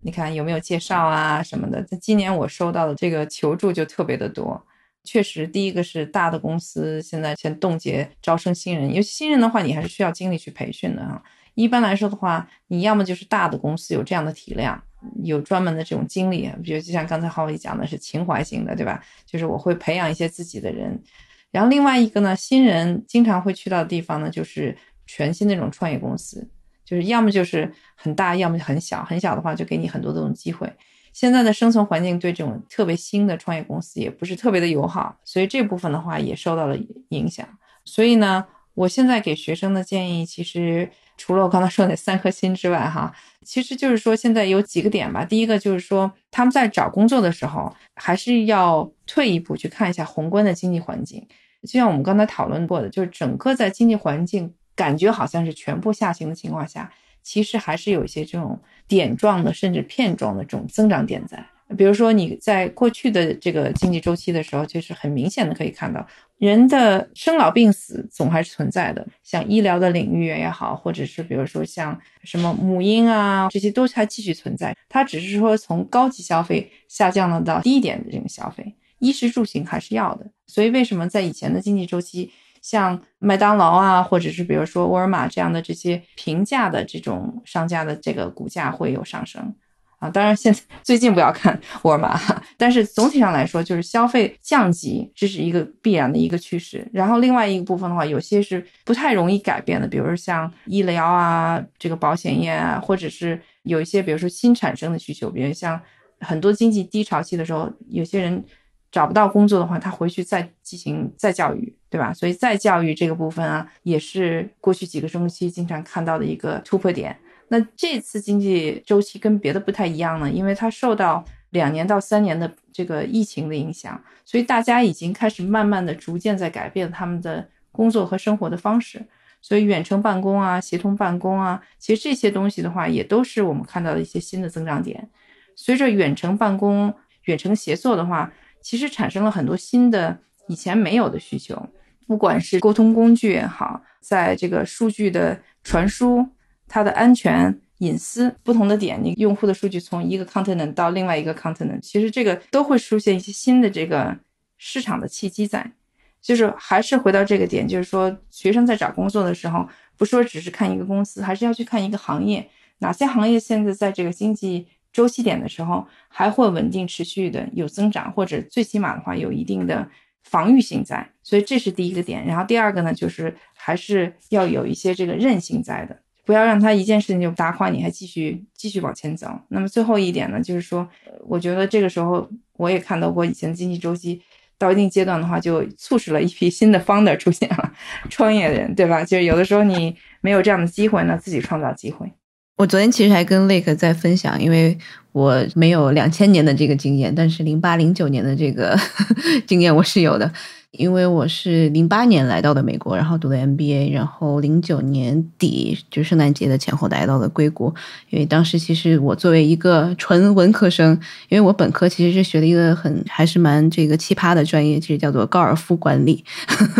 你看有没有介绍啊什么的。”今年我收到的这个求助就特别的多。确实，第一个是大的公司现在先冻结招生新人，尤其新人的话，你还是需要精力去培训的啊。一般来说的话，你要么就是大的公司有这样的体量，有专门的这种精力，比如就像刚才浩伟讲的是情怀型的，对吧？就是我会培养一些自己的人。然后另外一个呢，新人经常会去到的地方呢，就是全新那种创业公司，就是要么就是很大，要么就很小，很小的话就给你很多这种机会。现在的生存环境对这种特别新的创业公司也不是特别的友好，所以这部分的话也受到了影响。所以呢，我现在给学生的建议，其实除了我刚才说的三颗心之外，哈，其实就是说现在有几个点吧。第一个就是说，他们在找工作的时候，还是要退一步去看一下宏观的经济环境。就像我们刚才讨论过的，就是整个在经济环境感觉好像是全部下行的情况下。其实还是有一些这种点状的，甚至片状的这种增长点在。比如说你在过去的这个经济周期的时候，就是很明显的可以看到，人的生老病死总还是存在的，像医疗的领域也好，或者是比如说像什么母婴啊，这些都还继续存在。它只是说从高级消费下降了到低一点的这种消费，衣食住行还是要的。所以为什么在以前的经济周期？像麦当劳啊，或者是比如说沃尔玛这样的这些平价的这种商家的这个股价会有上升啊。当然，现在最近不要看沃尔玛，但是总体上来说，就是消费降级，这是一个必然的一个趋势。然后另外一个部分的话，有些是不太容易改变的，比如说像医疗啊，这个保险业啊，或者是有一些比如说新产生的需求，比如像很多经济低潮期的时候，有些人。找不到工作的话，他回去再进行再教育，对吧？所以再教育这个部分啊，也是过去几个中期经常看到的一个突破点。那这次经济周期跟别的不太一样呢，因为它受到两年到三年的这个疫情的影响，所以大家已经开始慢慢的、逐渐在改变他们的工作和生活的方式。所以远程办公啊、协同办公啊，其实这些东西的话，也都是我们看到的一些新的增长点。随着远程办公、远程协作的话，其实产生了很多新的以前没有的需求，不管是沟通工具也好，在这个数据的传输、它的安全、隐私不同的点，你用户的数据从一个 continent 到另外一个 continent，其实这个都会出现一些新的这个市场的契机在。就是还是回到这个点，就是说学生在找工作的时候，不说只是看一个公司，还是要去看一个行业，哪些行业现在在这个经济。周期点的时候还会稳定持续的有增长，或者最起码的话有一定的防御性在，所以这是第一个点。然后第二个呢，就是还是要有一些这个韧性在的，不要让它一件事情就打垮你，还继续继续往前走。那么最后一点呢，就是说，我觉得这个时候我也看到过以前经济周期到一定阶段的话，就促使了一批新的 founder 出现了，创业人，对吧？就是有的时候你没有这样的机会呢，自己创造机会。我昨天其实还跟 Lake 在分享，因为我没有两千年的这个经验，但是零八零九年的这个 经验我是有的。因为我是零八年来到的美国，然后读的 MBA，然后零九年底就圣诞节的前后来到了硅谷。因为当时其实我作为一个纯文科生，因为我本科其实是学了一个很还是蛮这个奇葩的专业，其实叫做高尔夫管理。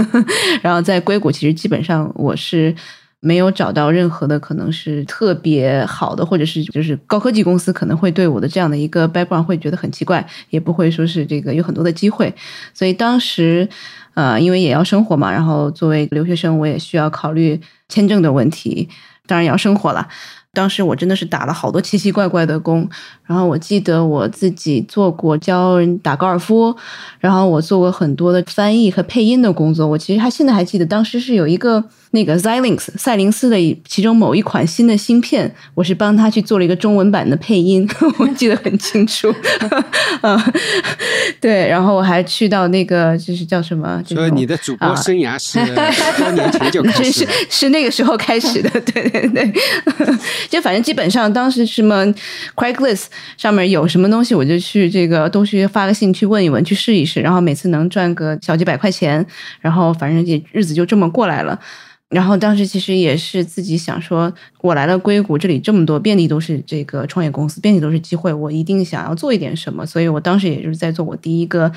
然后在硅谷，其实基本上我是。没有找到任何的可能是特别好的，或者是就是高科技公司可能会对我的这样的一个 background 会觉得很奇怪，也不会说是这个有很多的机会。所以当时，呃，因为也要生活嘛，然后作为留学生，我也需要考虑签证的问题，当然也要生活了。当时我真的是打了好多奇奇怪怪的工，然后我记得我自己做过教人打高尔夫，然后我做过很多的翻译和配音的工作。我其实还现在还记得，当时是有一个。那个 Xilinx 赛灵思的其中某一款新的芯片，我是帮他去做了一个中文版的配音，我记得很清楚。啊，对，然后我还去到那个就是叫什么？所以你的主播生涯是 多年前就开始，是是那个时候开始的。对对对，就反正基本上当时什么 Craigslist 上面有什么东西，我就去这个都去发个信去问一问，去试一试，然后每次能赚个小几百块钱，然后反正也日子就这么过来了。然后当时其实也是自己想说，我来了硅谷，这里这么多，遍地都是这个创业公司，遍地都是机会，我一定想要做一点什么。所以我当时也就是在做我第一个，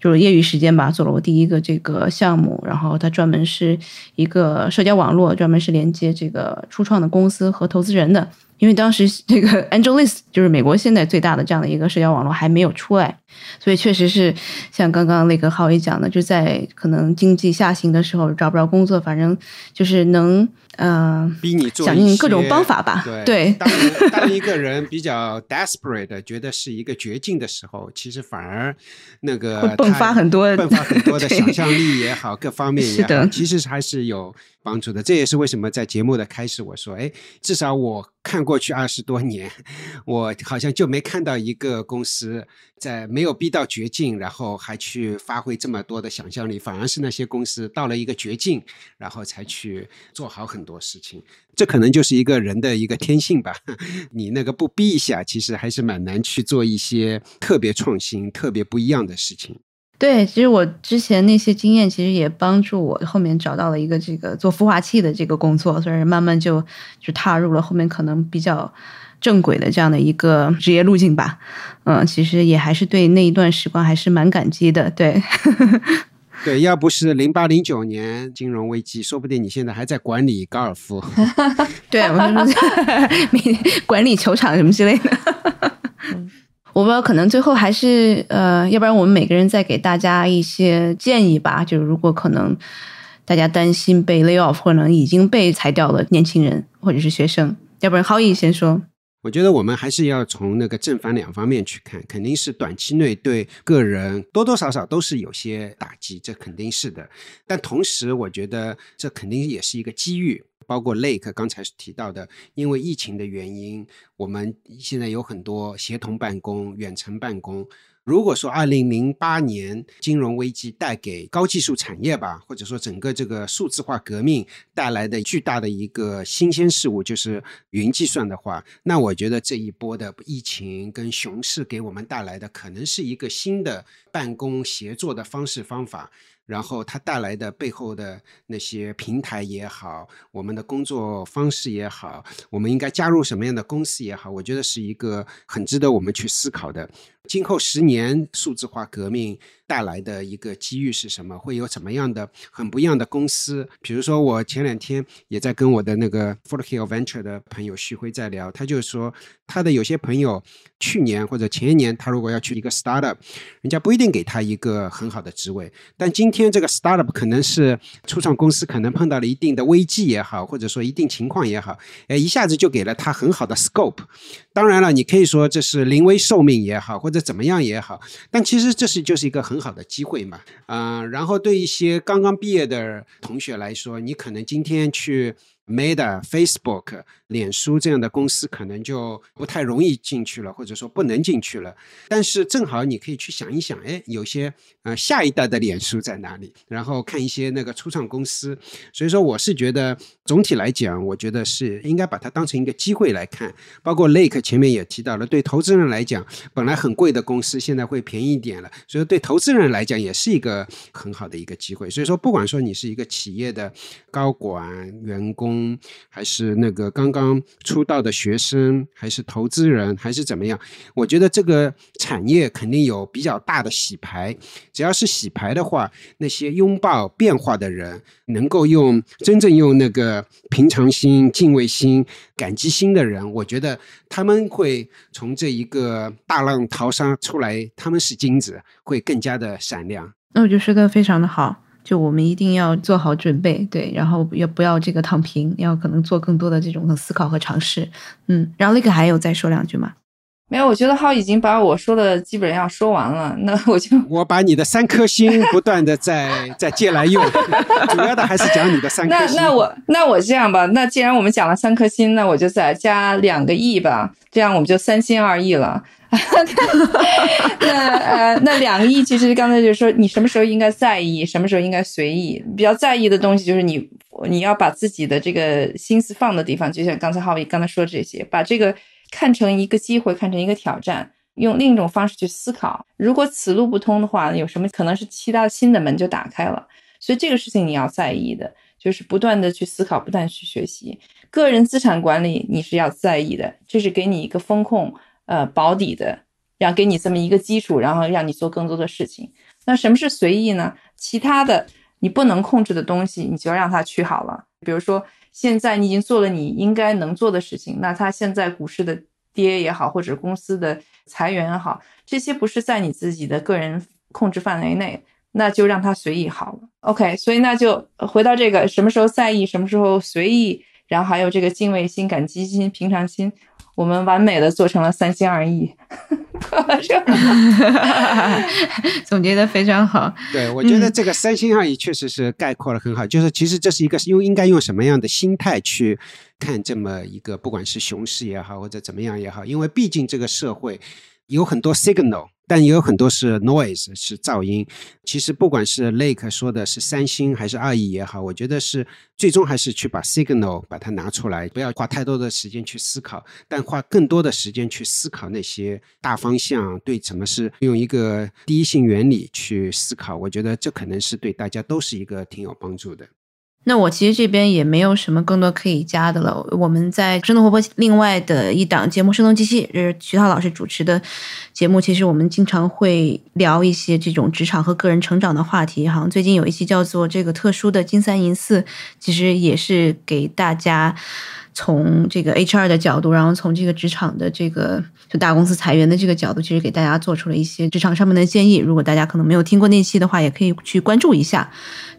就是业余时间吧，做了我第一个这个项目。然后它专门是一个社交网络，专门是连接这个初创的公司和投资人的。因为当时 这个 AngelList 就是美国现在最大的这样的一个社交网络还没有出来，所以确实是像刚刚那个浩宇讲的，就在可能经济下行的时候找不着工作，反正就是能嗯，逼你做想尽各种方法吧。对，当 当一个人比较 desperate，觉得是一个绝境的时候，其实反而那个迸发很多迸发很多的 想象力也好，各方面也好，其实还是有。帮助的，这也是为什么在节目的开始我说，哎，至少我看过去二十多年，我好像就没看到一个公司在没有逼到绝境，然后还去发挥这么多的想象力，反而是那些公司到了一个绝境，然后才去做好很多事情。这可能就是一个人的一个天性吧。你那个不逼一下，其实还是蛮难去做一些特别创新、特别不一样的事情。对，其实我之前那些经验，其实也帮助我后面找到了一个这个做孵化器的这个工作，所以慢慢就就踏入了后面可能比较正轨的这样的一个职业路径吧。嗯，其实也还是对那一段时光还是蛮感激的。对，对，要不是零八零九年金融危机，说不定你现在还在管理高尔夫。对，我们 管理球场什么之类的。我不知道，可能最后还是呃，要不然我们每个人再给大家一些建议吧。就是如果可能，大家担心被 lay off，或者已经被裁掉了年轻人或者是学生，要不然浩毅先说。我觉得我们还是要从那个正反两方面去看，肯定是短期内对个人多多少少都是有些打击，这肯定是的。但同时，我觉得这肯定也是一个机遇。包括 Lake 刚才提到的，因为疫情的原因，我们现在有很多协同办公、远程办公。如果说二零零八年金融危机带给高技术产业吧，或者说整个这个数字化革命带来的巨大的一个新鲜事物就是云计算的话，那我觉得这一波的疫情跟熊市给我们带来的可能是一个新的办公协作的方式方法。然后它带来的背后的那些平台也好，我们的工作方式也好，我们应该加入什么样的公司也好，我觉得是一个很值得我们去思考的。今后十年数字化革命带来的一个机遇是什么？会有怎么样的很不一样的公司？比如说，我前两天也在跟我的那个 f o r t Hill Venture 的朋友徐辉在聊，他就说他的有些朋友去年或者前一年，他如果要去一个 startup，人家不一定给他一个很好的职位，但今天这个 startup 可能是初创公司，可能碰到了一定的危机也好，或者说一定情况也好，哎，一下子就给了他很好的 scope。当然了，你可以说这是临危受命也好，或者怎么样也好，但其实这是就是一个很好的机会嘛，啊，然后对一些刚刚毕业的同学来说，你可能今天去。Meta、Facebook、脸书这样的公司可能就不太容易进去了，或者说不能进去了。但是正好你可以去想一想，哎，有些呃下一代的脸书在哪里？然后看一些那个初创公司。所以说，我是觉得总体来讲，我觉得是应该把它当成一个机会来看。包括 Lake 前面也提到了，对投资人来讲，本来很贵的公司现在会便宜一点了，所以对投资人来讲也是一个很好的一个机会。所以说，不管说你是一个企业的高管、员工。还是那个刚刚出道的学生，还是投资人，还是怎么样？我觉得这个产业肯定有比较大的洗牌。只要是洗牌的话，那些拥抱变化的人，能够用真正用那个平常心、敬畏心、感激心的人，我觉得他们会从这一个大浪淘沙出来，他们是金子，会更加的闪亮。那我觉得说的非常的好。就我们一定要做好准备，对，然后也不要这个躺平，要可能做更多的这种思考和尝试，嗯，然后那个还有再说两句吗？没有，我觉得浩已经把我说的基本上说完了，那我就我把你的三颗星不断的在在借来用，主要的还是讲你的三颗星。那那我那我这样吧，那既然我们讲了三颗星，那我就再加两个亿吧，这样我们就三心二意了。那呃，那两个亿其实刚才就是说，你什么时候应该在意，什么时候应该随意。比较在意的东西就是你，你要把自己的这个心思放的地方，就像刚才浩宇刚才说这些，把这个看成一个机会，看成一个挑战，用另一种方式去思考。如果此路不通的话，有什么可能是其他新的门就打开了？所以这个事情你要在意的，就是不断的去思考，不断去学习。个人资产管理你是要在意的，这是给你一个风控。呃，保底的，让给你这么一个基础，然后让你做更多的事情。那什么是随意呢？其他的你不能控制的东西，你就让它去好了。比如说，现在你已经做了你应该能做的事情，那他现在股市的跌也好，或者公司的裁员也好，这些不是在你自己的个人控制范围内，那就让他随意好了。OK，所以那就回到这个什么时候在意，什么时候随意，然后还有这个敬畏心、感激心、平常心。我们完美的做成了三心二意，总结的非常好。对，我觉得这个三心二意确实是概括的很好。就是其实这是一个用应该用什么样的心态去看这么一个，不管是熊市也好，或者怎么样也好，因为毕竟这个社会有很多 signal。但也有很多是 noise，是噪音。其实不管是 Lake 说的是三星还是二亿也好，我觉得是最终还是去把 signal 把它拿出来，不要花太多的时间去思考，但花更多的时间去思考那些大方向，对什么是用一个第一性原理去思考。我觉得这可能是对大家都是一个挺有帮助的。那我其实这边也没有什么更多可以加的了。我们在生动活泼另外的一档节目《生动机器》，是徐涛老师主持的节目。其实我们经常会聊一些这种职场和个人成长的话题。好像最近有一期叫做《这个特殊的金三银四》，其实也是给大家。从这个 HR 的角度，然后从这个职场的这个就大公司裁员的这个角度，其实给大家做出了一些职场上面的建议。如果大家可能没有听过那期的话，也可以去关注一下。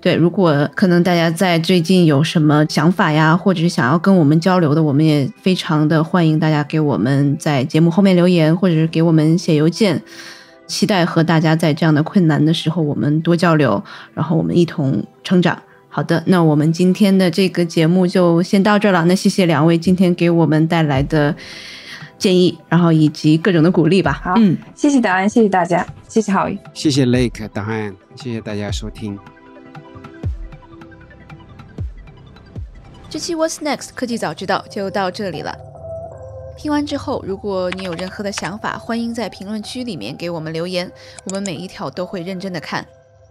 对，如果可能大家在最近有什么想法呀，或者是想要跟我们交流的，我们也非常的欢迎大家给我们在节目后面留言，或者是给我们写邮件。期待和大家在这样的困难的时候，我们多交流，然后我们一同成长。好的，那我们今天的这个节目就先到这儿了。那谢谢两位今天给我们带来的建议，然后以及各种的鼓励吧。好，嗯，谢谢答案，谢谢大家，谢谢郝宇，谢谢 Lake 答案，谢谢大家收听。这期 What's Next 科技早知道就到这里了。听完之后，如果你有任何的想法，欢迎在评论区里面给我们留言，我们每一条都会认真的看。